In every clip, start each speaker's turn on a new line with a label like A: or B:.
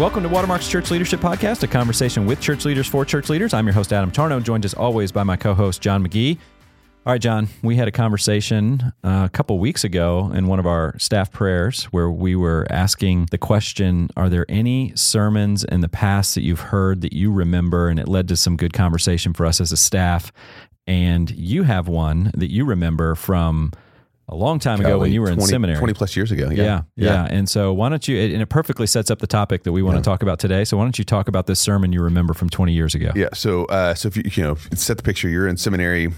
A: Welcome to Watermark's Church Leadership Podcast, a conversation with church leaders for church leaders. I'm your host, Adam Tarnow, joined as always by my co host, John McGee. All right, John, we had a conversation uh, a couple weeks ago in one of our staff prayers where we were asking the question Are there any sermons in the past that you've heard that you remember? And it led to some good conversation for us as a staff. And you have one that you remember from a long time ago when you were
B: 20,
A: in seminary.
B: 20 plus years ago.
A: Yeah,
B: Yeah.
A: yeah, And so why don't you, and it perfectly sets up the topic that we want to talk about today. So why don't you talk about this sermon you remember from 20 years ago?
B: Yeah. So, uh, so if you, you know, set the picture, you're in seminary,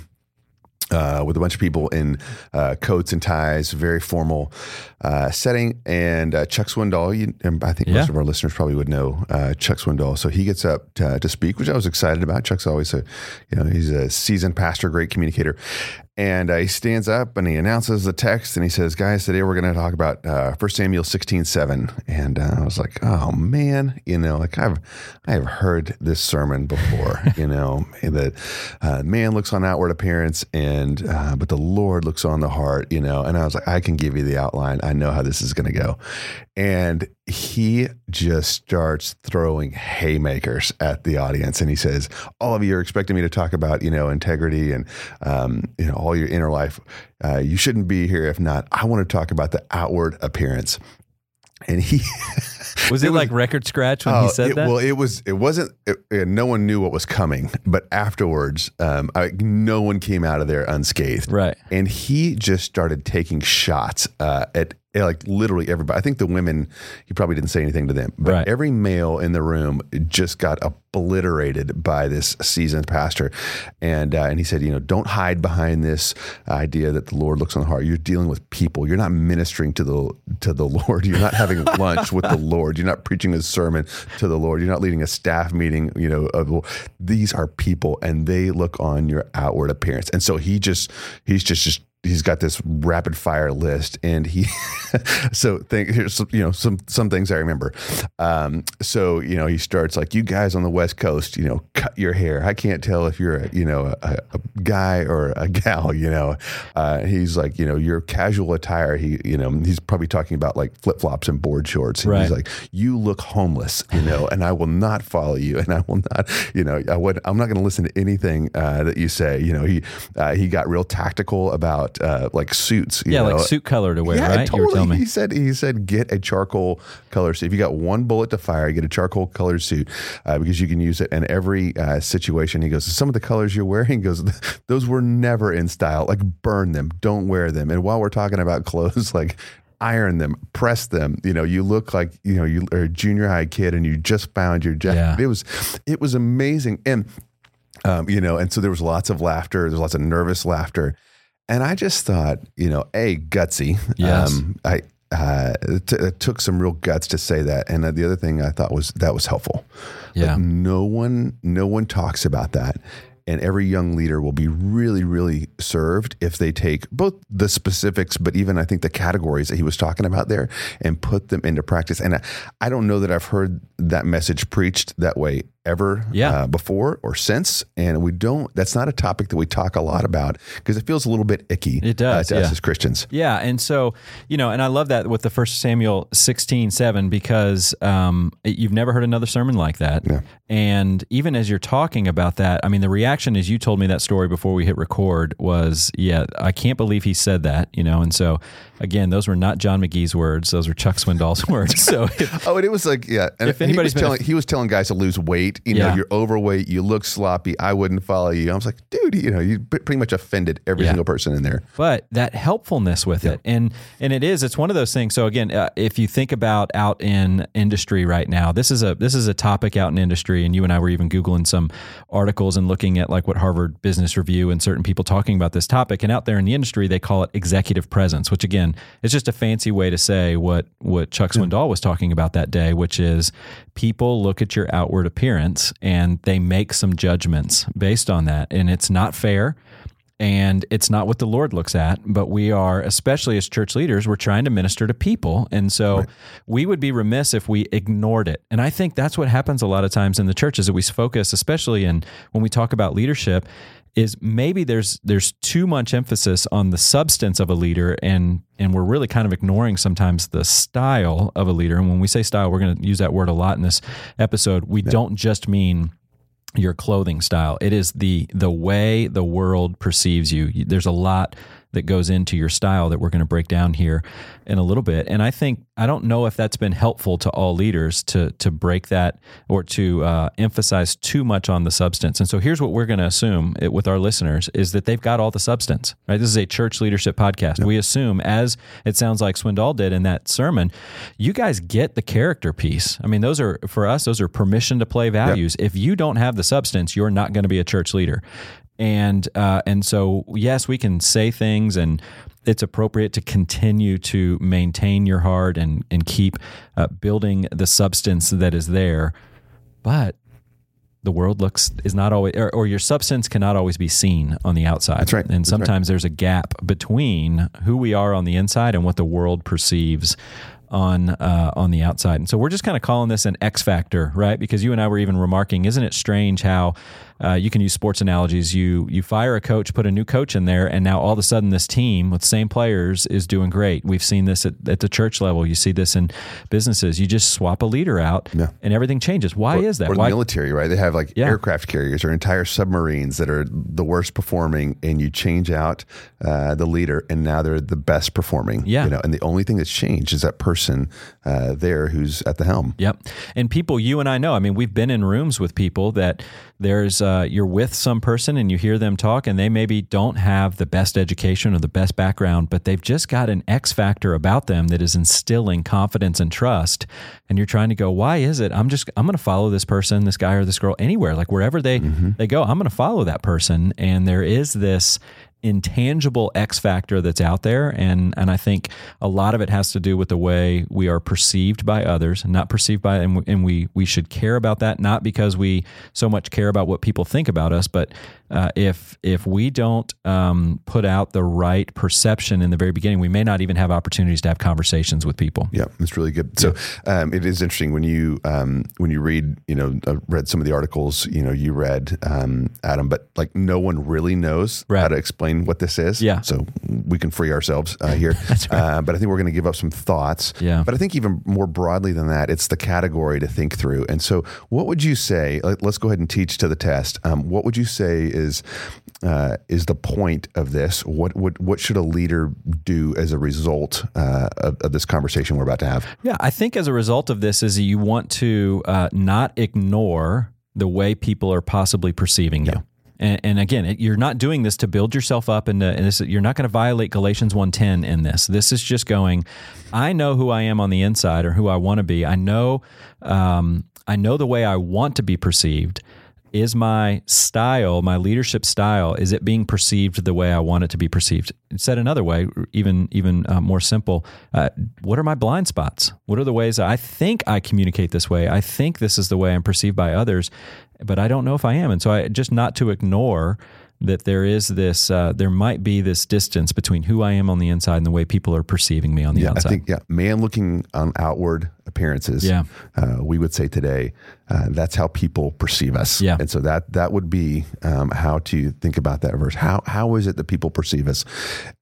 B: uh, with a bunch of people in uh, coats and ties, very formal uh, setting. And uh, Chuck Swindoll, you, and I think
A: Yeah.
B: most of our listeners probably would know uh, Chuck Swindoll. So he gets up to, to speak, which I was excited about. Chuck's always a, you know, he's a seasoned pastor, great communicator. And uh, he stands up and he announces the text and he says, Guys, today we're going to talk about uh, 1 Samuel 16 7. And uh, I was like, Oh, man, you know, like I've, I've heard this sermon before, you know, that uh, man looks on outward appearance and, uh, but the Lord looks on the heart, you know. And I was like, I can give you the outline. I know how this is going to go. And he just starts throwing haymakers at the audience and he says, All of you are expecting me to talk about, you know, integrity and, um, you know, all your inner life. Uh, you shouldn't be here if not. I want to talk about the outward appearance. And he
A: Was it, like record scratch when he
B: Oh,
A: said
B: it-
A: that?
B: Well, it was. It wasn't. It, it- no one knew what was coming. But afterwards, um, I, no one came out of there unscathed.
A: Right.
B: And he just started taking shots uh, at, like literally everybody. I think the women. He probably didn't say anything to them, but
A: Right.
B: every male in the room just got obliterated by this seasoned pastor. And uh, and he said, you know, don't hide behind this idea that the Lord looks on the heart. You're dealing with people. You're not ministering to the to the Lord. You're not having lunch with the Lord. You're not preaching a sermon to the Lord. You're not leading a staff meeting. You know, of, these are people, and they look on your outward appearance. And so he just he's just just he's got this rapid fire list and he so think here's some, you know some some things i remember. Um so you know he starts like you guys on the west coast you know cut your hair. I can't tell if you're a you know a, a guy or a gal you know. Uh he's like you know your casual attire. He you know he's probably talking about like flip-flops and board shorts. And
A: Right.
B: he's like you look homeless you know and i will not follow you and i will not you know i would i'm not going to listen to anything uh that you say. You know he uh, he got real tactical about uh like suits you
A: yeah,
B: know
A: like suit color to wear,
B: yeah,
A: right?
B: totally.
A: You were me.
B: He said he said get a charcoal color suit. If you got one bullet to fire, get a charcoal colored suit uh, because you can use it in every uh, situation. He goes, some of the colors you're wearing, goes, those were never in style. Like burn them, don't wear them. And while we're talking about clothes, like iron them, press them. You know, you look like you know you are a junior high kid and you just found your jacket.
A: Yeah.
B: It was it was amazing and. Um, you know, and so there was lots of laughter. There's lots of nervous laughter, and I just thought, you know, a gutsy.
A: Yes.
B: Um, I uh, it, t- it took some real guts to say that, and uh, the other thing I thought was that was helpful.
A: Yeah.
B: Like, no one, no one talks about that. And every young leader will be really, really served if they take both the specifics, but even I think the categories that he was talking about there and put them into practice. And I, I don't know that I've heard that message preached that way ever
A: Yeah.
B: uh, before or since. And we don't, that's not a topic that we talk a lot about because it feels a little bit icky
A: It does,
B: uh, to
A: yeah.
B: us as Christians.
A: Yeah, and so you know, and I love that with the First Samuel sixteen seven because um, you've never heard another sermon like that.
B: Yeah.
A: And even as you're talking about that, I mean, the reaction as you told me that story before we hit record was, "Yeah, I can't believe he said that." You know, and so again, those were not John McGee's words; those were Chuck Swindoll's words. So if,
B: Oh, and it was like, yeah. And
A: If
B: he
A: anybody's
B: was
A: been-
B: telling, he was telling guys to lose weight. You know,
A: Yeah.
B: you're overweight, you look sloppy. I wouldn't follow you. I was like, dude, you know, you pretty much offended every
A: Yeah.
B: single person in there.
A: but that helpfulness with it and and it is it's one of those things so again uh, if you think about out in industry right now this is a this is a topic out in industry and you and I were even googling some articles and looking at like what Harvard Business Review and certain people talking about this topic and out there in the industry they call it executive presence which again is just a fancy way to say what what Chuck Swindoll was talking about that day which is people look at your outward appearance and they make some judgments based on that and it's not fair and it's not what the Lord looks at, but we are, especially as church leaders, we're trying to minister to people. And so we would be remiss if we ignored it. And I think that's what happens a lot of times in the church is that we focus, especially in when we talk about leadership, is maybe there's there's too much emphasis on the substance of a leader and and we're really kind of ignoring sometimes the style of a leader. And when we say style we're going to use that word a lot in this episode. We yeah. don't just mean your clothing style. It is the the way the world perceives you. There's a lot that goes into your style that we're going to break down here in a little bit. And I think I don't know if that's been helpful to all leaders to to break that or to uh, emphasize too much on the substance. And so here's what we're going to assume it, with our listeners is that they've got all the substance. Right? This is a church leadership podcast. Yep. We assume, as it sounds like Swindoll did in that sermon, you guys get the character piece. I mean, those are for us; those are permission to play values. Yep. If you don't have the substance, you're not going to be a church leader and uh, and so yes, we can say things, and it's appropriate to continue to maintain your heart and and keep uh, building the substance that is there, but the world looks is not always or, or, your substance cannot always be seen on the outside.
B: That's right.
A: And
B: That's
A: sometimes
B: right.
A: there's a gap between who we are on the inside and what the world perceives on uh, on the outside. And so we're just kind of calling this an X factor, right? Because you and I were even remarking, isn't it strange how uh, you can use sports analogies. You you fire a coach, put a new coach in there, and now all of a sudden this team with same players is doing great. We've seen this at, at the church level. You see this in businesses. You just swap a leader out, yeah. and everything changes. Why
B: or,
A: is that?
B: Or
A: Why?
B: the military, right? They have like yeah. aircraft carriers or entire submarines that are the worst performing, and you change out uh, the leader, and now they're the best performing.
A: Yeah.
B: You know, and the only thing that's changed is that person uh, there who's at the helm.
A: Yep. And people, you and I know. I mean, we've been in rooms with people that there's uh, you're with some person and you hear them talk and they maybe don't have the best education or the best background but they've just got an x factor about them that is instilling confidence and trust. And you're trying to go why is it? I'm just i'm going to follow this person this guy or this girl anywhere like wherever they mm-hmm. they go i'm going to follow that person. And there is this intangible X factor that's out there. And, and I think a lot of it has to do with the way we are perceived by others, not perceived by, and, and we, we should care about that, not because we so much care about what people think about us, but uh, if if we don't um, put out the right perception in the very beginning, we may not even have opportunities to have conversations with people.
B: Yeah, it's really good. So um, it is interesting when you um, when you read, you know, uh, read some of the articles, you know, you read um, Adam, but like no one really knows right. how to explain what this is.
A: Yeah.
B: So we can free ourselves uh, here. right. uh, but I think we're going to give up some thoughts.
A: Yeah.
B: But I think even more broadly than that, it's the category to think through. And so, what would you say? Let's go ahead and teach to the test. Um, what would you say is uh, is the point of this? What what what should a leader do as a result uh, of, of, this conversation we're about to have?
A: Yeah, I think as a result of this is you want to uh, not ignore the way people are possibly perceiving you. And, and, again, you're not doing this to build yourself up, and, and this, you're not going to violate Galatians 1:10 in this. This is just going. I know who I am on the inside, or who I want to be. I know, um, I know the way I want to be perceived, is my style, my leadership style, is it being perceived the way I want it to be perceived? Said another way, even even uh, more simple, uh, what are my blind spots? What are the ways I think I communicate this way? I think this is the way I'm perceived by others, but I don't know if I am. And so I just not to ignore that there is this, uh, there might be this distance between who I am on the inside and the way people are perceiving me on the
B: yeah,
A: outside.
B: I think, yeah, man looking on outward appearances.
A: Yeah.
B: Uh, we would say today, uh, that's how people perceive us.
A: Yeah.
B: And so that that would be um, how to think about that verse. How how is it that people perceive us?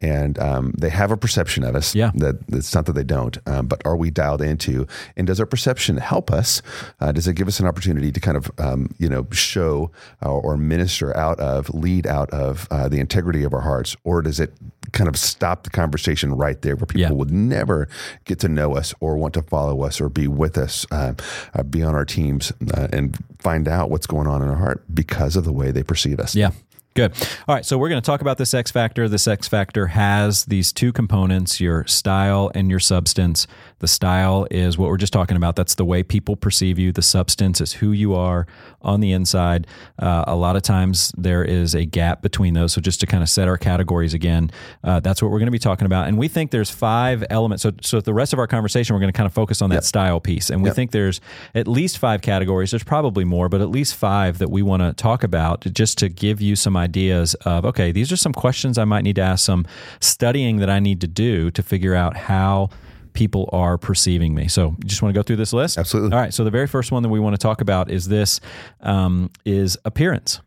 B: And um, they have a perception of us.
A: Yeah.
B: That it's not that they don't, um, but are we dialed into? And does our perception help us? Uh, does it give us an opportunity to kind of um, you know show or, or, minister out of, lead out of uh, the integrity of our hearts, or does it kind of stop the conversation right there, where people
A: yeah.
B: would never get to know us or want to follow us or be with us, uh, uh, be on our teams, uh, and find out what's going on in our heart because of the way they perceive us.
A: Yeah. Good. All right. So we're going to talk about this X factor. This X factor has these two components your style and your substance. The style is what we're just talking about. That's the way people perceive you. The substance is who you are on the inside. Uh, a lot of times there is a gap between those. So just to kind of set our categories again, uh, that's what we're going to be talking about. And we think there's five elements. So, so the rest of our conversation, we're going to kind of focus on that yep. style piece. And we yep. think there's at least five categories. There's probably more, but at least five that we want to talk about just to give you some ideas of, okay, these are some questions I might need to ask, some studying that I need to do to figure out how people are perceiving me. So, you just want to go through this list?
B: Absolutely.
A: All right. So, the very first one that we want to talk about is this: um, is appearance.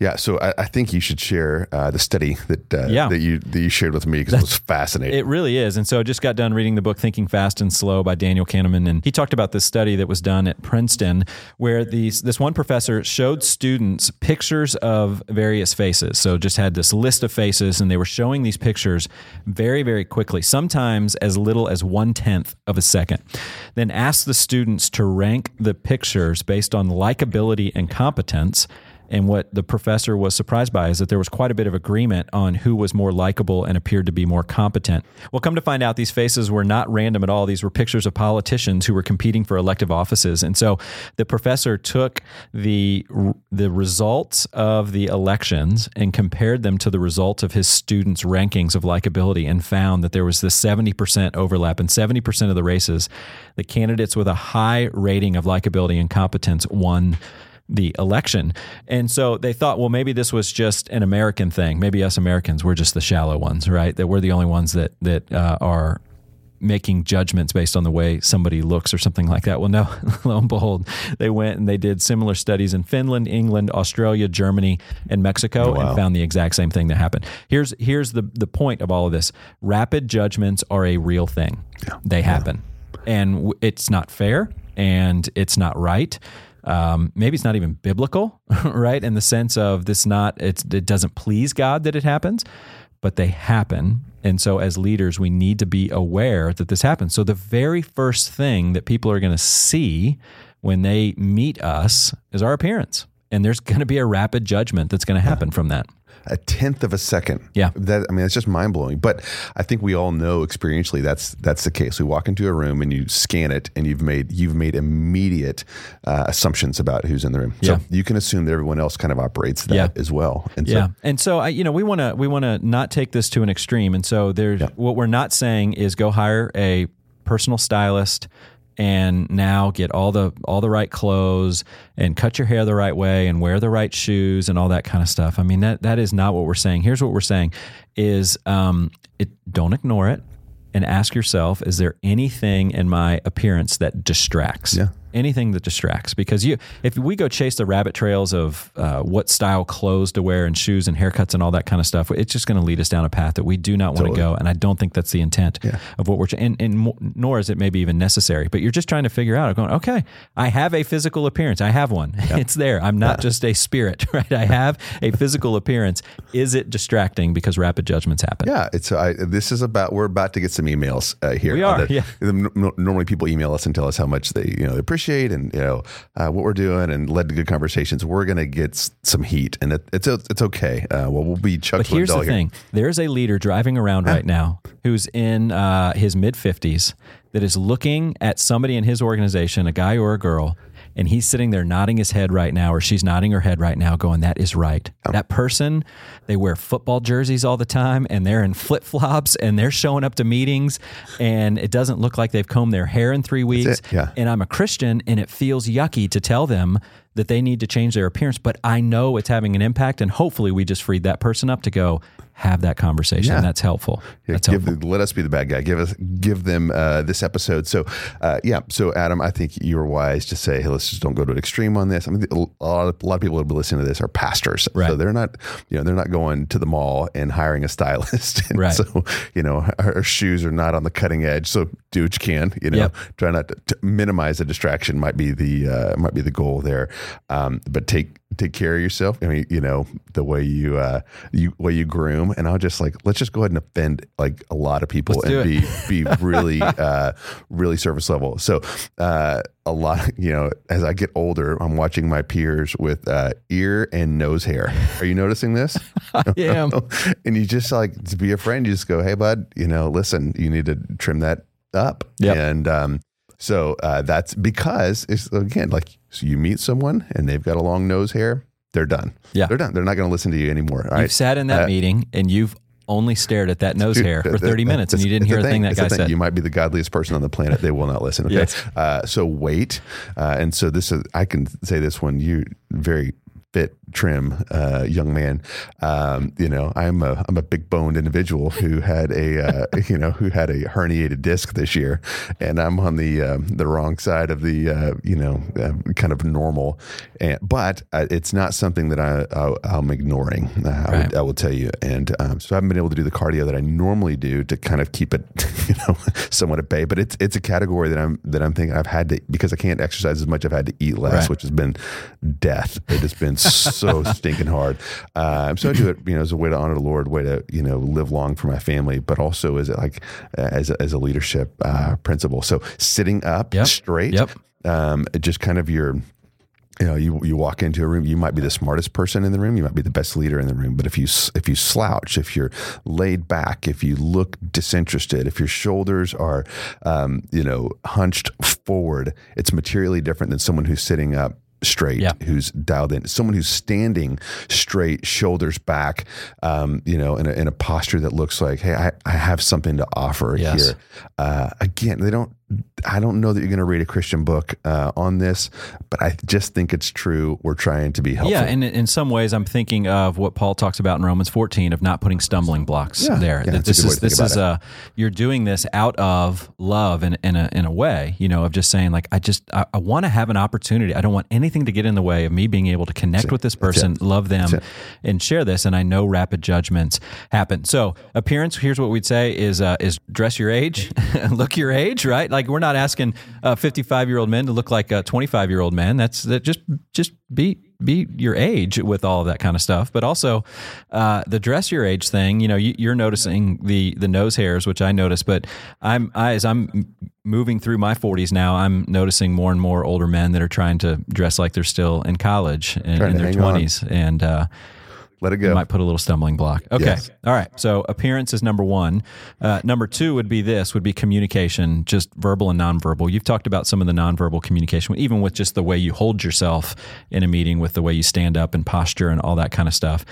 B: Yeah, so I, I think you should share uh, the study that uh,
A: Yeah.
B: that you that you shared with me because it was fascinating.
A: It really is. And so I just got done reading the book Thinking Fast and Slow by Daniel Kahneman. And he talked about this study that was done at Princeton where these this one professor showed students pictures of various faces. So just had this list of faces and they were showing these pictures very, very quickly, sometimes as little as one tenth of a second. Then asked the students to rank the pictures based on likability and competence. And what the professor was surprised by is that there was quite a bit of agreement on who was more likable and appeared to be more competent. Well, come to find out, these faces were not random at all. These were pictures of politicians who were competing for elective offices. And so the professor took the, the results of the elections and compared them to the results of his students' rankings of likability and found that there was this 70% overlap. In 70% of the races, the candidates with a high rating of likability and competence won the election. And so they thought, well, maybe this was just an American thing. Maybe us Americans, we're just the shallow ones, right? That we're the only ones that that uh, are making judgments based on the way somebody looks or something like that. Well, no, lo and behold, they went and they did similar studies in Finland, England, Australia, Germany, and Mexico
B: wow.
A: and found the exact same thing that happened. Here's here's the the point of all of this. Rapid judgments are a real thing. They happen. And w- it's not fair and it's not right. Um, maybe it's not even biblical, right? In the sense of this not it doesn't please God that it happens, but they happen. And so as leaders, we need to be aware that this happens. So the very first thing that people are going to see when they meet us is our appearance. And there's going to be a rapid judgment that's going to happen from that.
B: A tenth of a second.
A: Yeah.
B: That I mean, it's just mind blowing. But I think we all know experientially that's that's the case. We walk into a room and you scan it, and you've made you've made immediate uh, assumptions about who's in the room. So you can assume that everyone else kind of operates that
A: Yeah.
B: as well. And
A: Yeah,
B: so
A: and so I, you know, we want to we want to not take this to an extreme, and so there's what we're not saying is go hire a personal stylist and now get all the all the right clothes and cut your hair the right way and wear the right shoes and all that kind of stuff. I mean that that is not what we're saying. Here's what we're saying is um, it don't ignore it and ask yourself is there anything in my appearance that distracts
B: Yeah.
A: Anything that distracts. Because you if we go chase the rabbit trails of uh, what style clothes to wear and shoes and haircuts and all that kind of stuff it's just going to lead us down a path that we do not want to
B: Totally.
A: go and i don't think that's the intent
B: Yeah.
A: of what we're and, and nor is it maybe even necessary but you're just trying to figure out going okay i have a physical appearance. I have one. It's there. I'm not just a spirit right? I have a physical appearance. Is it distracting because rapid judgments happen?
B: Yeah, it's I, this is about we're about to get some emails uh, here.
A: We are,
B: the-
A: yeah.
B: the- normally, people email us and tell us how much they you know they appreciate and you know uh, what we're doing and led to good conversations. We're gonna get s- some heat, and it, it's it's okay. Uh, well, we'll be Chuck
A: But here's the
B: here.
A: thing: there's a leader driving around right now who's in uh, his mid 50s that is looking at somebody in his organization, a guy or a girl, and he's sitting there nodding his head right now, or she's nodding her head right now, going, "That is right." Oh. That person, they wear football jerseys all the time, and they're in flip flops, and they're showing up to meetings, and it doesn't look like they've combed their hair in three weeks.
B: yeah.
A: And I'm a Christian, and it feels yucky to tell them that they need to change their appearance, but I know it's having an impact, and hopefully we just freed that person up to go have that conversation.
B: Yeah.
A: That's helpful.
B: Yeah,
A: That's
B: give,
A: helpful.
B: let us be the bad guy. Give us, give them uh, this episode. So, uh, yeah. So, Adam, I think you're wise to say, "Hey, let's just don't go to an extreme on this." I mean, a lot of, a lot of people that will be listening to this are pastors, so they're not, you know, they're not going to the mall and hiring a stylist.
A: Right.
B: So, you know, our, our shoes are not on the cutting edge. So, do what you can. You know,
A: Yep.
B: try not to, to minimize the distraction. Might be the uh, might be the goal there. Um, but take take care of yourself. I mean, you know, the way you uh you way you groom. And I'll just like let's just go ahead and offend like a lot of people
A: Let's
B: and be be really uh really surface level. So uh a lot you know, as I get older, I'm watching my peers with uh ear and nose hair. Are you noticing this?
A: I am.
B: and you just like to be a friend, you just go, Hey bud, you know, listen, you need to trim that up.
A: Yep.
B: And um so uh, that's because it's again like so you meet someone and they've got a long nose hair, they're done.
A: Yeah.
B: they're done. They're not going to listen to you anymore. All
A: You've
B: right.
A: sat in that
B: Uh,
A: meeting and you've only stared at that nose hair for 30 minutes and you didn't hear a thing that
B: It's
A: guy
B: thing.
A: said.
B: You might be the godliest person on the planet. They will not listen. Okay.
A: Yes.
B: Uh, so wait. Uh, and so this is, I can say this one, you very fit trim uh, young man. Um, you know, I'm a I'm a big boned individual who had a uh, you know who had a herniated disc this year, and I'm on the um, the wrong side of the uh, you know uh, kind of normal. And but uh, it's not something that I, I am ignoring. Uh, I, would, I will tell you, and um, so I haven't been able to do the cardio that I normally do to kind of keep it you know somewhat at bay. But it's it's a category that I'm that I'm thinking I've had to because I can't exercise as much. I've had to eat less,
A: Right.
B: which has been death. It has been so stinking hard. Uh, so I do it, you know, as a way to honor the Lord, way to you know live long for my family, but also as a, like as a, as a leadership uh, principle. So sitting up
A: Yep.
B: straight,
A: Yep.
B: um, just kind of your. You know, you, you walk into a room. You might be the smartest person in the room. You might be the best leader in the room. But if you if you slouch, if you're laid back, if you look disinterested, if your shoulders are, um, you know, hunched forward, it's materially different than someone who's sitting up straight,
A: Yeah.
B: who's dialed in. Someone who's standing straight, shoulders back, um, you know, in a, in a posture that looks like, hey, I, I have something to offer
A: Yes.
B: here. Uh, again, they don't. I don't know that you're going to read a Christian book uh, on this, but I just think it's true. We're trying to be helpful.
A: Yeah, and in some ways, I'm thinking of what Paul talks about in Romans 14 of not putting stumbling blocks
B: Yeah,
A: there.
B: yeah, a
A: this is this is
B: about
A: uh you're doing this out of love in in a in a way, you know, of just saying like I just I, I want to have an opportunity. I don't want anything to get in the way of me being able to connect with this person, love them, and share this. And I know rapid judgments happen. So appearance, here's what we'd say is uh, is dress your age, look your age, right? Like we're not asking 55 year old men to look like a 25 year old man. That's that just just be be your age with all of that kind of stuff. But also uh, the dress your age thing. You know, you, you're noticing the the nose hairs, which I notice. But I'm I, as I'm moving through my 40s now, I'm noticing more and more older men that are trying to dress like they're still in college and in their
B: hang on.
A: 20s, and uh,
B: Let it
A: you
B: go.
A: might put a little stumbling block. Okay.
B: Yes.
A: All right. So appearance is number one. Uh, number two would be this: would be communication, just verbal and nonverbal. You've talked about some of the nonverbal communication, even with just the way you hold yourself in a meeting, with the way you stand up and posture and all that kind of stuff.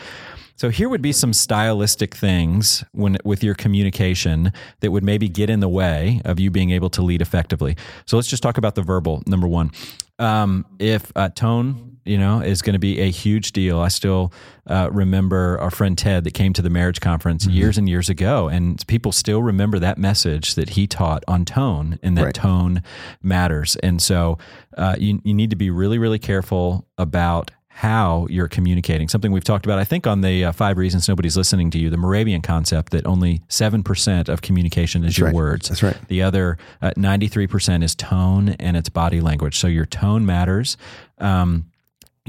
A: So here would be some stylistic things when with your communication that would maybe get in the way of you being able to lead effectively. So let's just talk about the verbal. Number one, um, if uh, tone, you know, is going to be a huge deal. I still uh, remember our friend Ted that came to the marriage conference
B: Mm-hmm.
A: years and years ago, and people still remember that message that he taught on tone, and that
B: Right.
A: tone matters. And so uh, you you need to be really really careful about how you're communicating. Something we've talked about, I think, on the uh, five reasons nobody's listening to you, the Mehrabian concept that only seven percent of communication is your
B: right.
A: words.
B: That's right.
A: The other uh, 93% is tone and it's body language. So your tone matters. Um,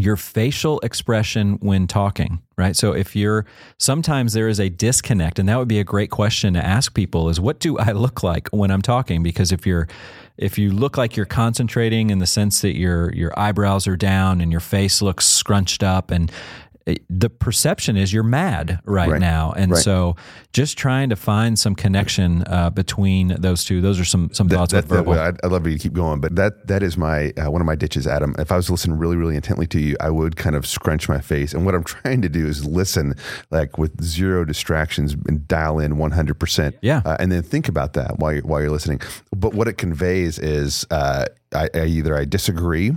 A: your facial expression when talking, right? So if you're sometimes there is a disconnect, and that would be a great question to ask people is what do I look like when I'm talking? Because if you're if you look like you're concentrating in the sense that your your eyebrows are down and your face looks scrunched up and the perception is you're mad right,
B: Right.
A: now, and
B: Right.
A: so just trying to find some connection uh, between those two. Those are some some thoughts
B: that, that. I'd, I'd love you to keep going, but that that is my uh, one of my ditches, Adam. If I was listening really really intently to you, I would kind of scrunch my face. And what I'm trying to do is listen, like with zero distractions, and dial in 100. percent
A: Yeah.
B: uh, and then think about that while you're while you're listening. But what it conveys is uh, I, I either I disagree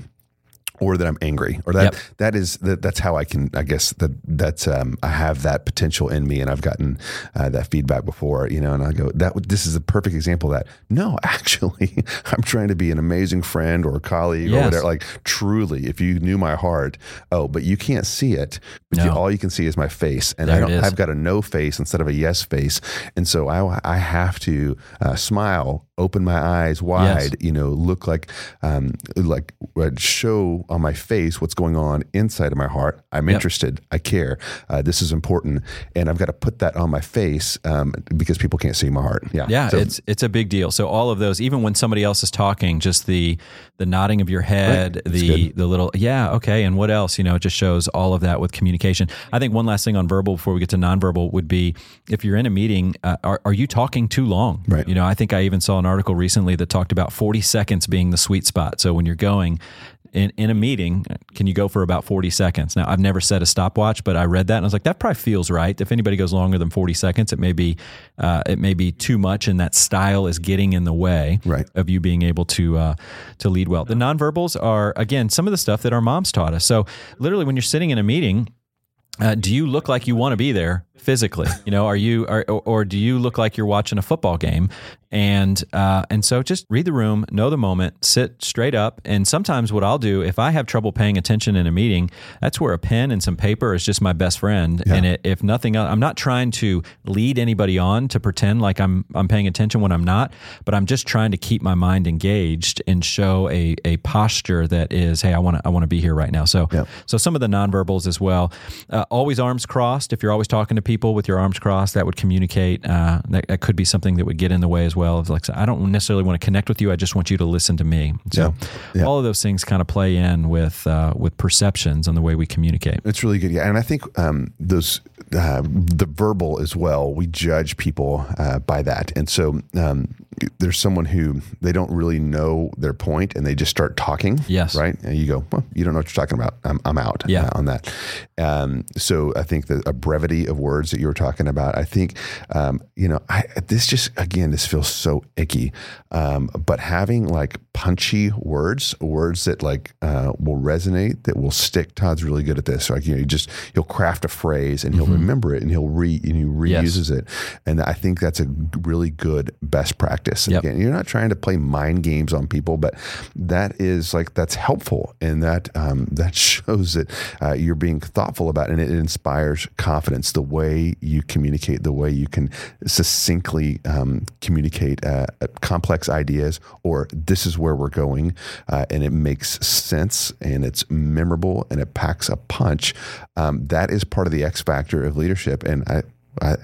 B: or that I'm angry, or that
A: Yep.
B: that is that, that's how I can I guess that that's um, I have that potential in me, and I've gotten uh, that feedback before, you know, and I go that this is a perfect example of that. No, actually, I'm trying to be an amazing friend or a colleague or whatever. Like truly, if you knew my heart, oh, but you can't see it, you,
A: No.
B: all you can see is my face, and
A: There
B: I don't. I've got a no face instead of a yes face, and so I I have to uh, smile, open my eyes wide, you know, look like um, like uh, show on my face what's going on inside of my heart. I'm
A: Yep.
B: interested. I care. Uh, this is important, and I've got to put that on my face um, because people can't see my heart. Yeah,
A: Yeah,
B: So-
A: it's it's a big deal. So all of those, even when somebody else is talking, just the the nodding of your head,
B: Right.
A: The the little yeah, okay, and what else? You know, it just shows all of that with communication. I think one last thing on verbal before we get to nonverbal would be if you're in a meeting, uh, are are you talking too long?
B: Right.
A: You know, I think I even saw an article recently that talked about 40 seconds being the sweet spot. So when you're going in, in a meeting, can you go for about 40 seconds? Now, I've never set a stopwatch, but I read that and I was like, that probably feels right. If anybody goes longer than 40 seconds, it may be, uh, it may be too much and that style is getting in the way
B: Right.
A: of you being able to, uh, to lead well. The nonverbals are, again, some of the stuff that our moms taught us. So literally when you're sitting in a meeting, uh, do you look like you want to be there physically? You know, are you, are, or, do you look like you're watching a football game? And uh, and so just read the room, know the moment, sit straight up. And sometimes what I'll do if I have trouble paying attention in a meeting, that's where a pen and some paper is just my best friend. And it, if nothing else, I'm not trying to lead anybody on to pretend like I'm I'm paying attention when I'm not, but I'm just trying to keep my mind engaged and show a a posture that is, hey, I want to I want to be here right now. So
B: Yeah.
A: so some of the nonverbals as well. Uh, always arms crossed. If you're always talking to people with your arms crossed, that would communicate. Uh, that, that could be something that would get in the way as well. Of like, I don't necessarily want to connect with you. I just want you to listen to me. So
B: Yeah. Yeah.
A: all of those things kind of play in with uh, with perceptions and the way we communicate.
B: It's really good, yeah. And I think um, those uh, the verbal as well. We judge people uh, by that, and so um, there's someone who they don't really know their point, and they just start talking.
A: Yes.
B: right. And you go, well, you don't know what you're talking about. I'm, I'm out.
A: Yeah.
B: uh, on that. Um, so I think the a brevity of words that you were talking about. I think um, you know, I this just again this feels so icky, um, but having like punchy words, words that like uh, will resonate, that will stick. Todd's really good at this. Like you know, you just he'll craft a phrase and he'll remember it and he'll re and he
A: Mm-hmm. Yes.
B: reuses it, and I think that's a really good best practice.
A: Yep.
B: Again, you're not trying to play mind games on people, but that is like that's helpful and that um, that shows that uh, you're being thoughtful about, it and it inspires confidence. The way you communicate, the way you can succinctly um, communicate uh, complex ideas, or this is where we're going, uh, and it makes sense and it's memorable and it packs a punch. Um, that is part of the X factor of leadership, and I. I,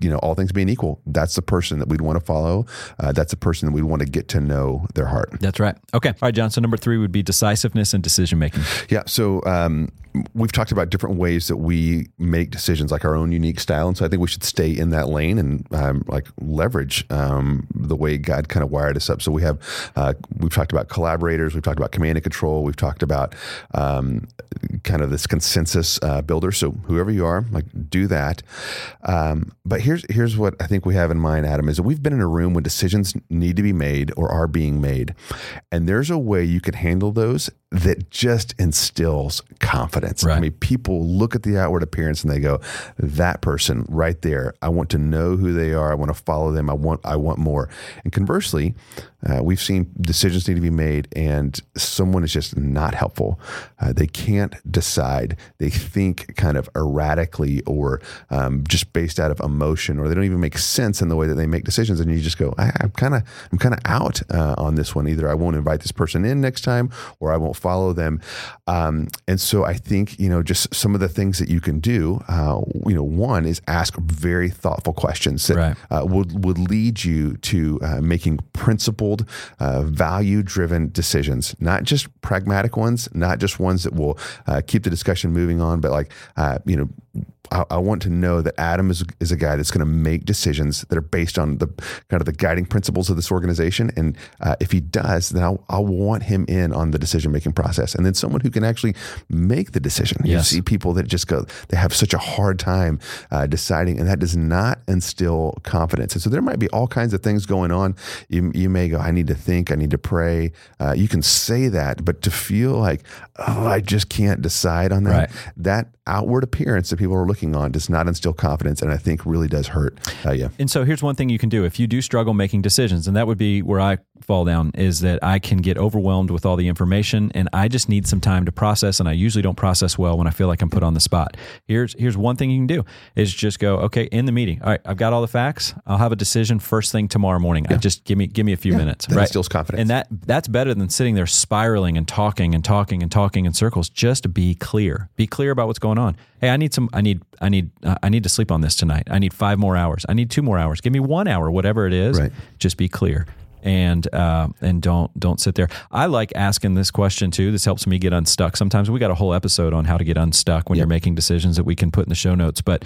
B: you know, all things being equal, that's the person that we'd want to follow. Uh, that's the person that we'd want to get to know their heart.
A: That's right. Okay. All right, John. So number three would be decisiveness and decision making.
B: Yeah. So um, we've talked about different ways that we make decisions, like our own unique style, and so I think we should stay in that lane and um, like leverage um, the way God kind of wired us up. So we have uh, we've talked about collaborators, we've talked about command and control, we've talked about um, kind of this consensus uh, builder. So whoever you are, like do that. Um, but here's here's what I think we have in mind, Adam, is that we've been in a room when decisions need to be made or are being made, and there's a way you can handle those that just instills confidence. I mean, people look at the outward appearance and they go, "That person right there, I want to know who they are. I want to follow them. I want I want more." And conversely, uh, we've seen decisions need to be made, and someone is just not helpful. Uh, they can't decide. They think kind of erratically or um, just based out of emotion, or they don't even make sense in the way that they make decisions. And you just go, I, "I'm kind of I'm kind of out uh, on this one. Either I won't invite this person in next time, or I won't follow them." Um, and so I think you know just some of the things that you can do. Uh, you know, one is ask very thoughtful questions that
A: Right.
B: uh, would would lead you to uh, making principled, uh, value driven decisions, not just pragmatic ones, not just ones that will uh, keep the discussion moving on, but like uh, you know. I, I want to know that Adam is, is a guy that's going to make decisions that are based on the kind of the guiding principles of this organization, and uh, if he does, then I'll, I'll want him in on the decision making process, and then someone who can actually make the decision.
A: Yes.
B: You see people that just go, they have such a hard time uh, deciding, and that does not instill confidence. And so there might be all kinds of things going on. You, you may go, I need to think, I need to pray. Uh, you can say that, but to feel like, oh, I just can't decide on that,
A: Right.
B: that outward appearance that people are looking on does not instill confidence, and I think really does hurt uh, you.
A: And so here's one thing you can do if you do struggle making decisions, and that would be where I fall down is that I can get overwhelmed with all the information and I just need some time to process and I usually don't process well when I feel like I'm put on the spot. Here's here's one thing you can do is just go, okay, in the meeting. All right, I've got all the facts. I'll have a decision first thing tomorrow morning. I just give me give me a few minutes.
B: that
A: right.
B: instills confidence.
A: And that that's better than sitting there spiraling and talking and talking and talking in circles. Just be clear. Be clear about what's going on. Hey, I need some I need I need uh, I need to sleep on this tonight. I need 5 more hours. I need 2 more hours. Give me 1 hour whatever it is.
B: Right.
A: Just be clear. And uh, and don't don't sit there. I like asking this question too. This helps me get unstuck. Sometimes we got a whole episode on how to get unstuck when yep. you're making decisions that we can put in the show notes. But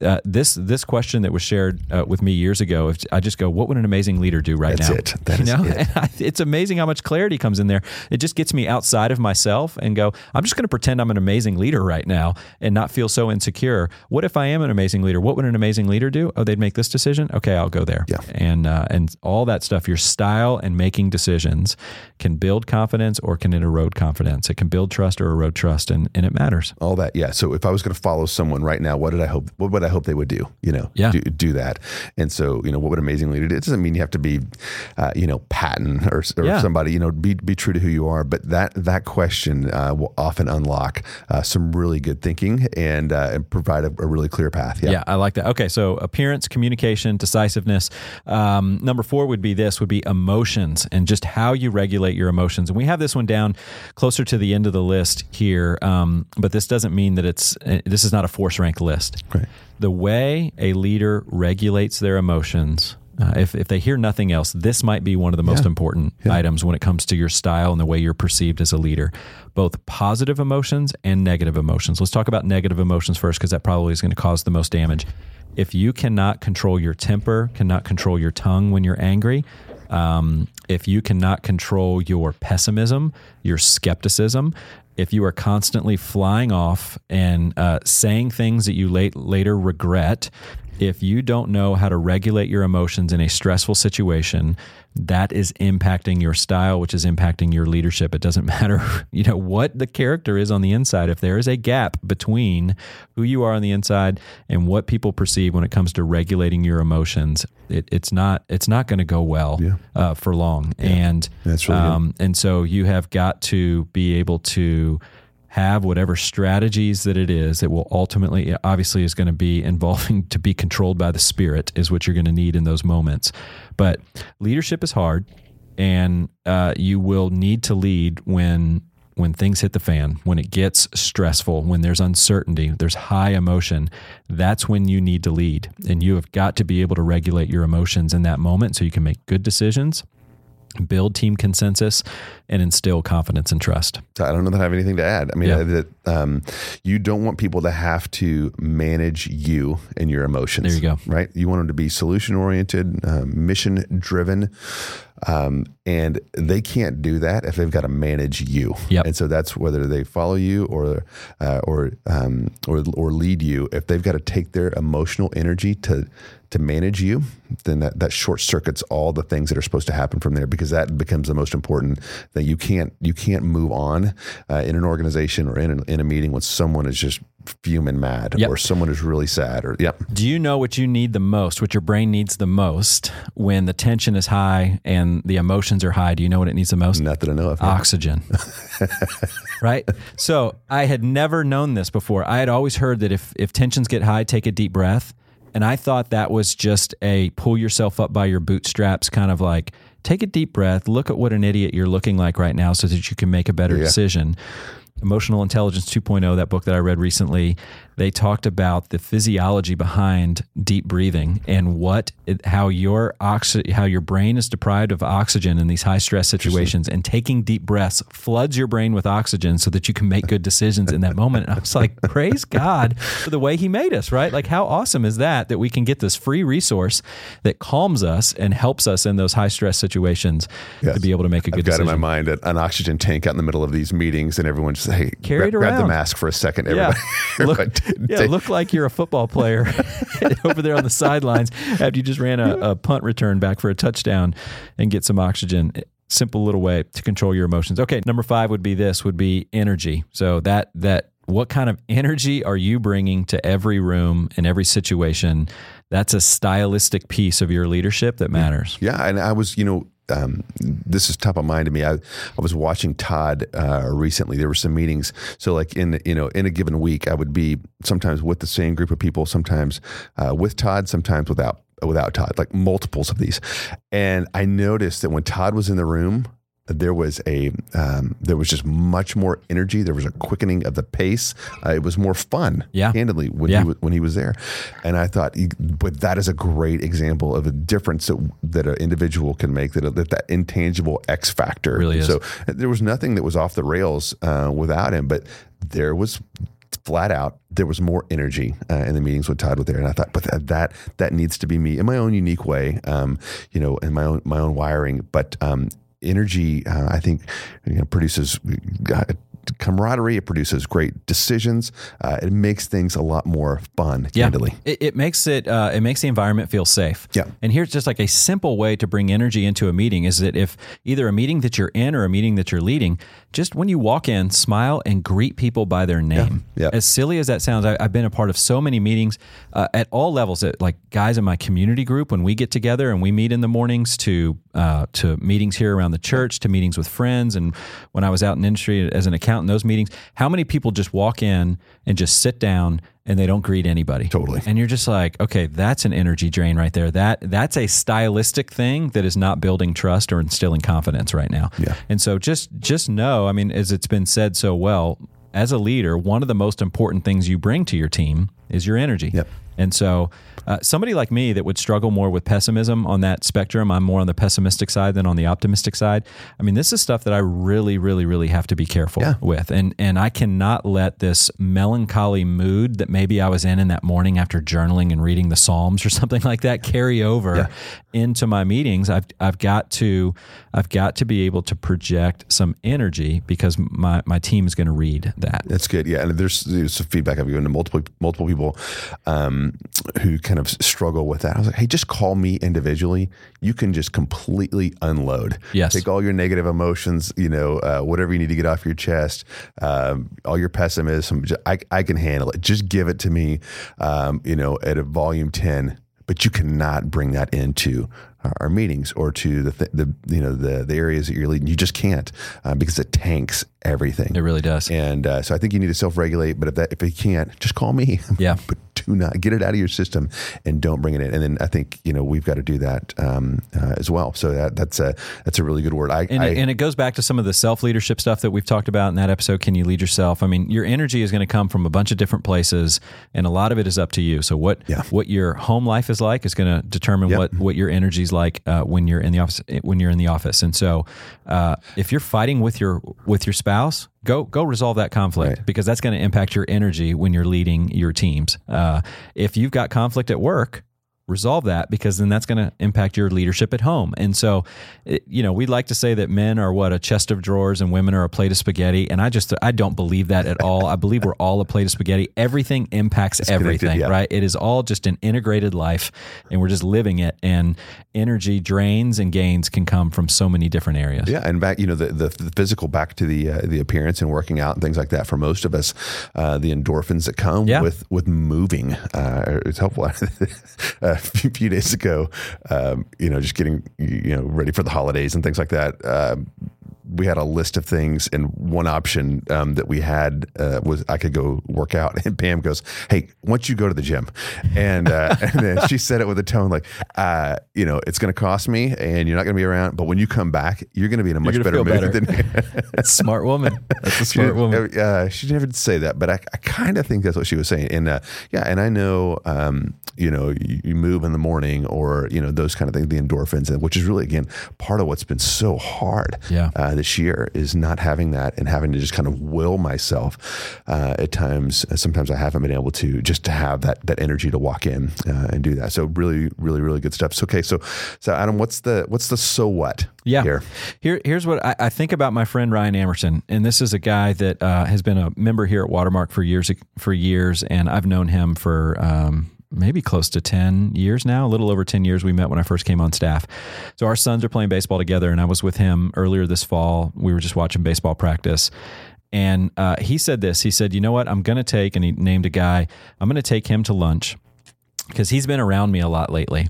A: uh, this this question that was shared uh, with me years ago, if I just go, what would an amazing leader do right
B: That's
A: now?
B: It. That you know,
A: it. it's amazing how much clarity comes in there. It just gets me outside of myself and go, I'm just going to pretend I'm an amazing leader right now and not feel so insecure. What if I am an amazing leader? What would an amazing leader do? Oh, they'd make this decision. Okay, I'll go there.
B: Yeah.
A: And uh, and all that stuff. Your style and making decisions can build confidence or can it erode confidence. It can build trust or erode trust, and, and it matters.
B: All that, yeah. So if I was going to follow someone right now, what did I hope? What would I hope they would do? You know,
A: yeah.
B: do, do that. And so you know, what would amazing leader do? It doesn't mean you have to be, uh, you know, Patton or, or yeah. somebody. You know, be be true to who you are. But that that question uh, will often unlock uh, some really good thinking and, uh, and provide a, a, really clear path.
A: Yeah. yeah, I like that. Okay, so appearance, communication, decisiveness. Um, number four would be this: would be emotions and just how you regulate your emotions. And we have this one down closer to the end of the list here, um, but this doesn't mean that it's uh, this is not a force rank list.
B: Right.
A: The way a leader regulates their emotions uh, if, if they hear nothing else, this might be one of the most yeah. important yeah. items when it comes to your style and the way you're perceived as a leader, both positive emotions and negative emotions. Let's talk about negative emotions first, because that probably is going to cause the most damage. If you cannot control your temper, cannot control your tongue when you're angry, um, if you cannot control your pessimism, your skepticism, if you are constantly flying off and uh, saying things that you late, later regret, if you don't know how to regulate your emotions in a stressful situation, that is impacting your style, which is impacting your leadership. It doesn't matter, you know, what the character is on the inside. If there is a gap between who you are on the inside and what people perceive when it comes to regulating your emotions, it, it's not it's not going to go well
B: yeah.
A: uh, for long. Yeah. And
B: that's really um,
A: and so you have got to be able to have whatever strategies that it is that will ultimately obviously is going to be involving to be controlled by the spirit is what you're going to need in those moments. But leadership is hard and uh, you will need to lead when when things hit the fan when it gets stressful when there's uncertainty there's high emotion. That's when you need to lead and you have got to be able to regulate your emotions in that moment so you can make good decisions build team consensus and instill confidence and trust.
B: So I don't know that I have anything to add. I mean, yeah. that um, you don't want people to have to manage you and your emotions.
A: There you go.
B: Right. You want them to be solution oriented, uh, mission driven. Um, and they can't do that if they've got to manage you.
A: Yep.
B: And so that's whether they follow you or uh, or um, or or lead you. If they've got to take their emotional energy to to manage you, then that, that short circuits all the things that are supposed to happen from there because that becomes the most important that you can't you can't move on uh, in an organization or in, in a meeting when someone is just fuming mad
A: yep.
B: or someone is really sad or yep.
A: Do you know what you need the most, what your brain needs the most when the tension is high and the emotions are high? Do you know what it needs the most?
B: Not that I know of.
A: Oxygen. right? So I had never known this before. I had always heard that if if tensions get high, take a deep breath. And I thought that was just a pull yourself up by your bootstraps kind of like take a deep breath, look at what an idiot you're looking like right now so that you can make a better yeah. decision. Emotional Intelligence 2.0, that book that I read recently, they talked about the physiology behind deep breathing and what it, how your oxy, how your brain is deprived of oxygen in these high stress situations and taking deep breaths floods your brain with oxygen so that you can make good decisions in that moment. And I was like, praise God for the way he made us, right? Like how awesome is that that we can get this free resource that calms us and helps us in those high stress situations yes. to be able to make a good decision?
B: I've
A: got
B: decision. in my mind an oxygen tank out in the middle of these meetings and everyone just hey,
A: carry
B: grab, grab the mask for a second. Everybody,
A: yeah. Look, yeah, look like you're a football player over there on the sidelines after you just ran a, a punt return back for a touchdown and get some oxygen simple little way to control your emotions. Okay, number 5 would be this would be energy. So that that what kind of energy are you bringing to every room and every situation? That's a stylistic piece of your leadership that matters.
B: Yeah, and I was, you know, um, this is top of mind to me. I, I was watching Todd uh, recently. There were some meetings. So like in you know in a given week, I would be sometimes with the same group of people, sometimes uh, with Todd, sometimes without without Todd, like multiples of these. And I noticed that when Todd was in the room, there was a um, there was just much more energy. There was a quickening of the pace. Uh, it was more fun.
A: Yeah.
B: candidly when
A: Yeah.
B: he was, when he was there, and I thought, but that is a great example of a difference that, that an individual can make. That that, that intangible X factor
A: Really is.
B: So there was nothing that was off the rails uh, without him, but there was flat out there was more energy uh, in the meetings with Todd with there, and I thought, but that that, that needs to be me in my own unique way, um, you know, in my own my own wiring. But um, energy, uh, I think, you know, produces. Uh, camaraderie it produces great decisions uh, it makes things a lot more fun candidly
A: It, it makes it uh, it makes the environment feel safe.
B: Yeah.
A: And here's just like a simple way to bring energy into a meeting is that if either a meeting that you're in or a meeting that you're leading, just when you walk in, smile and greet people by their name.
B: Yeah.
A: As silly as that sounds, I, I've been a part of so many meetings uh, at all levels. At like guys in my community group when we get together and we meet in the mornings to uh, to meetings here around the church to meetings with friends and when I was out in industry as an accountant, those meetings. How many people just walk in and just sit down and they don't greet anybody?
B: Totally.
A: And you're just like, okay, that's an energy drain right there. That that's a stylistic thing that is not building trust or instilling confidence right now.
B: Yeah.
A: And so just just know, I mean, as it's been said so well, as a leader, one of the most important things you bring to your team is your energy.
B: Yep.
A: And so, uh, somebody like me that would struggle more with pessimism on that spectrum, I'm more on the pessimistic side than on the optimistic side. I mean, this is stuff that I really, really, really have to be careful
B: Yeah.
A: with, and and I cannot let this melancholy mood that maybe I was in in that morning after journaling and reading the Psalms or something like that carry over into my meetings. I've I've got to I've got to be able to project some energy because my my team is going to read that.
B: That's good. Yeah, and there's, there's some feedback I've given to multiple multiple people um, who kind of struggle with that. I was like, hey, just call me individually. You can just completely unload.
A: Yes.
B: Take all your negative emotions, you know, uh, whatever you need to get off your chest, um, all your pessimism. ju- I, I can handle it. Just give it to me, um, you know, at a volume ten. But you cannot bring that into our, meetings or to the, th- the you know the the areas that you're leading. You just can't uh, because it tanks everything.
A: It really does.
B: And uh, so I think you need to self regulate. But if that if you can't, just call me.
A: Yeah.
B: but do not get it out of your system and don't bring it in. And then I think you know we've got to do that um, uh, as well. So that that's a that's a really good word. I,
A: And,
B: I
A: it, and it goes back to some of the self leadership stuff that we've talked about in that episode. Can you lead yourself? I mean, your energy is going to come from a bunch of different places, and a lot of it is up to you. So what
B: Yeah.
A: what your home life is like is going to determine
B: Yep.
A: what what your energy like uh, when you're in the office. When you're in the office, and so uh, if you're fighting with your with your spouse, go go resolve that conflict
B: Right.
A: because that's going to impact your energy when you're leading your teams. Uh, if you've got conflict at work, resolve that because then that's going to impact your leadership at home. And so, it, you know, we'd like to say that men are what a chest of drawers and women are a plate of spaghetti. And I just, I don't believe that at all. I believe we're all a plate of spaghetti. Everything impacts
B: connected,
A: everything,
B: yeah.
A: right? It is all just an integrated life and we're just living it. And energy drains and gains can come from so many different areas.
B: Yeah, and back, you know, the, the, the physical back to the uh, the appearance and working out and things like that. For most of us, uh, the endorphins that come
A: Yeah.
B: with with moving uh, is helpful. a few, few days ago, um, you know, just getting you know ready for the holidays and things like that. Um, we had a list of things, and one option um, that we had uh, was I could go work out. And Pam goes, "Hey, once you go to the gym," and uh, and then she said it with a tone like, uh, "You know, it's going to cost me, and you're not going to be around, but when you come back, you're going to be in a much better mood
A: better.
B: than."
A: That's smart woman. That's a
B: She
A: smart woman.
B: Uh, she never did say that, but I, I kind of think that's what she was saying. And uh, yeah, and I know, um, you know, you, you move in the morning or, you know, those kind of things, the endorphins, which is really, again, part of what's been so hard
A: Yeah.
B: uh, this year is not having that and having to just kind of will myself uh, at times. Sometimes I haven't been able to just to have that, that energy to walk in uh, and do that. So really, really, really good stuff. So, okay. So, so Adam, what's the, what's the, so what
A: Yeah.
B: here?
A: Here, here's what I, I think about my friend Ryan Amerson, and this is a guy that uh, has been a member here at Watermark for years. For years, and I've known him for um, maybe close to ten years now, a little over ten years. We met when I first came on staff. So our sons are playing baseball together, and I was with him earlier this fall. We were just watching baseball practice. And uh, he said this. He said, "You know what? I'm going to take," and he named a guy. I'm going to take him to lunch because he's been around me a lot lately.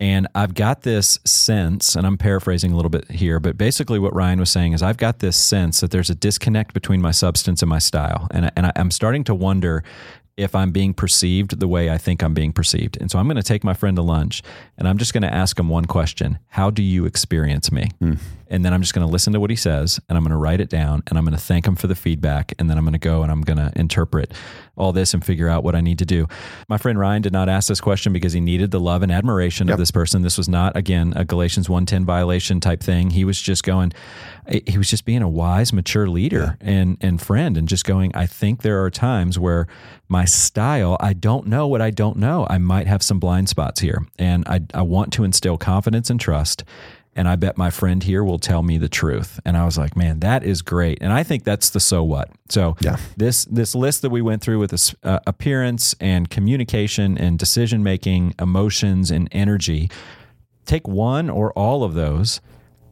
A: And I've got this sense, and I'm paraphrasing a little bit here, but basically what Ryan was saying is I've got this sense that there's a disconnect between my substance and my style. And, I, and I, I'm starting to wonder if I'm being perceived the way I think I'm being perceived. And so I'm going to take my friend to lunch and I'm just going to ask him one question How do you experience me? Hmm. And then I'm just going to listen to what he says and I'm going to write it down and I'm going to thank him for the feedback and then I'm going to go and I'm going to interpret all this and figure out what I need to do. My friend Ryan did not ask this question because he needed the love and admiration yep. of this person. This was not again a Galatians 1:10 violation type thing. He was just going he was just being a wise, mature leader yeah. and and friend and just going I think there are times where my style, I don't know what I don't know. I might have some blind spots here and I I want to instill confidence and trust and I bet my friend here will tell me the truth. And I was like, man, that is great. And I think that's the so what. So yeah. this this list that we went through with this uh, appearance and communication and decision making, emotions and energy, take one or all of those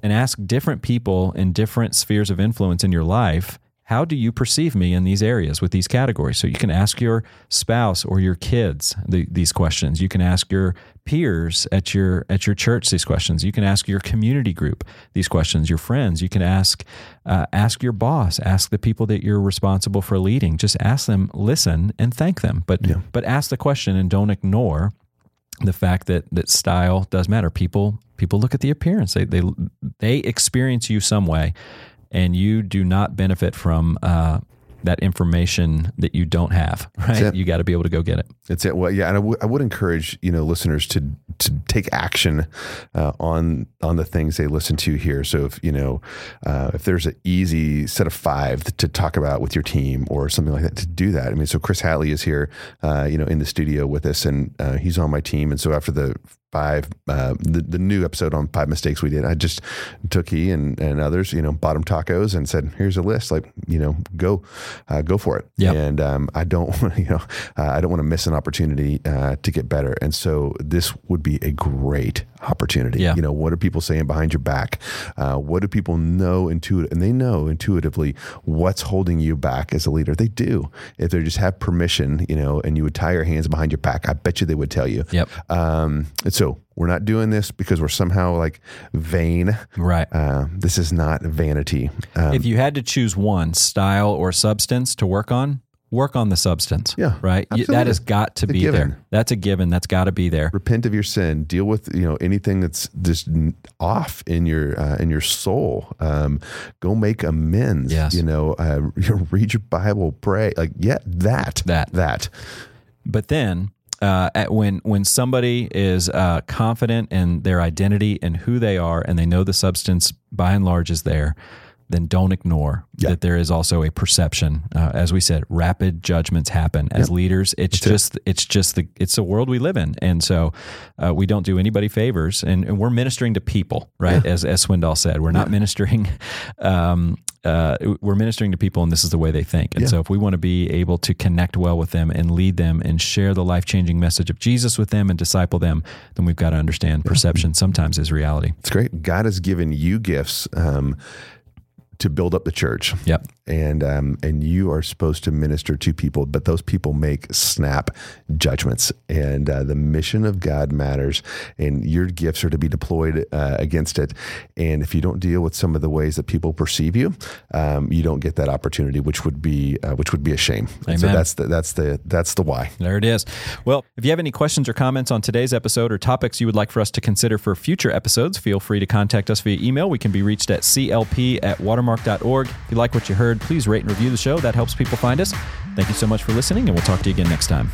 A: and ask different people in different spheres of influence in your life how do you perceive me in these areas with these categories? So you can ask your spouse or your kids the, these questions. You can ask your peers at your at your church these questions. You can ask your community group these questions. Your friends. You can ask uh, ask your boss. Ask the people that you're responsible for leading. Just ask them, listen, and thank them. But yeah. but ask the question and don't ignore the fact that that style does matter. People people look at the appearance. They they they experience you some way and you do not benefit from uh, that information that you don't have, right? You got to be able to go get it.
B: It's it. Well, yeah, and I, w- I would encourage you know listeners to to take action uh, on on the things they listen to here. So if you know uh, if there's an easy set of five to talk about with your team or something like that, to do that. I mean, so Chris Hatley is here, uh, you know, in the studio with us, and uh, he's on my team. And so after the five uh, the, the new episode on five mistakes we did. I just took he and, and others you know bottom tacos and said here's a list like you know go uh, go for it. Yep. and um, i don't wanna you know uh, i don't want to miss an opportunity uh, to get better. And so this would be a great opportunity yeah. you know what are people saying behind your back uh, what do people know intuitive and they know intuitively what's holding you back as a leader they do if they just have permission you know and you would tie your hands behind your back i bet you they would tell you
A: yep
B: um, so we're not doing this because we're somehow like vain.
A: Right.
B: Uh, this is not vanity.
A: Um, if you had to choose one style or substance to work on, work on the substance.
B: Yeah.
A: Right.
B: Absolutely.
A: That has got to be there. That's a given. That's got to be there.
B: Repent of your sin. Deal with you know anything that's just off in your uh, in your soul. Um, go make amends.
A: Yes.
B: You know, uh, read your Bible, pray. Like yeah, that
A: that
B: that.
A: But then uh, when when somebody is uh, confident in their identity and who they are, and they know the substance by and large is there, then don't ignore yeah. that there is also a perception. Uh, as we said, rapid judgments happen as yeah. leaders. It's That's just it. it's just the it's the world we live in, and so uh, we don't do anybody favors, and, and, we're ministering to people, right? Yeah. As as Swindoll said, we're not ministering. Um, uh, we're ministering to people, and this is the way they think. And so, if we want to be able to connect well with them and lead them and share the life changing message of Jesus with them and disciple them, then we've got to understand perception sometimes is reality.
B: It's great. God has given you gifts. Um, to build up the church.
A: Yep.
B: And um, and you are supposed to minister to people, but those people make snap judgments, and uh, the mission of God matters, and your gifts are to be deployed uh, against it. And if you don't deal with some of the ways that people perceive you, um, you don't get that opportunity, which would be uh, which would be a shame.
A: Amen.
B: So that's the that's the that's the why.
A: There it is. Well, if you have any questions or comments on today's episode or topics you would like for us to consider for future episodes, feel free to contact us via email. We can be reached at clp at watermark.org. If you like what you heard, please rate and review the show. That helps people find us. Thank you so much for listening, and we'll talk to you again next time.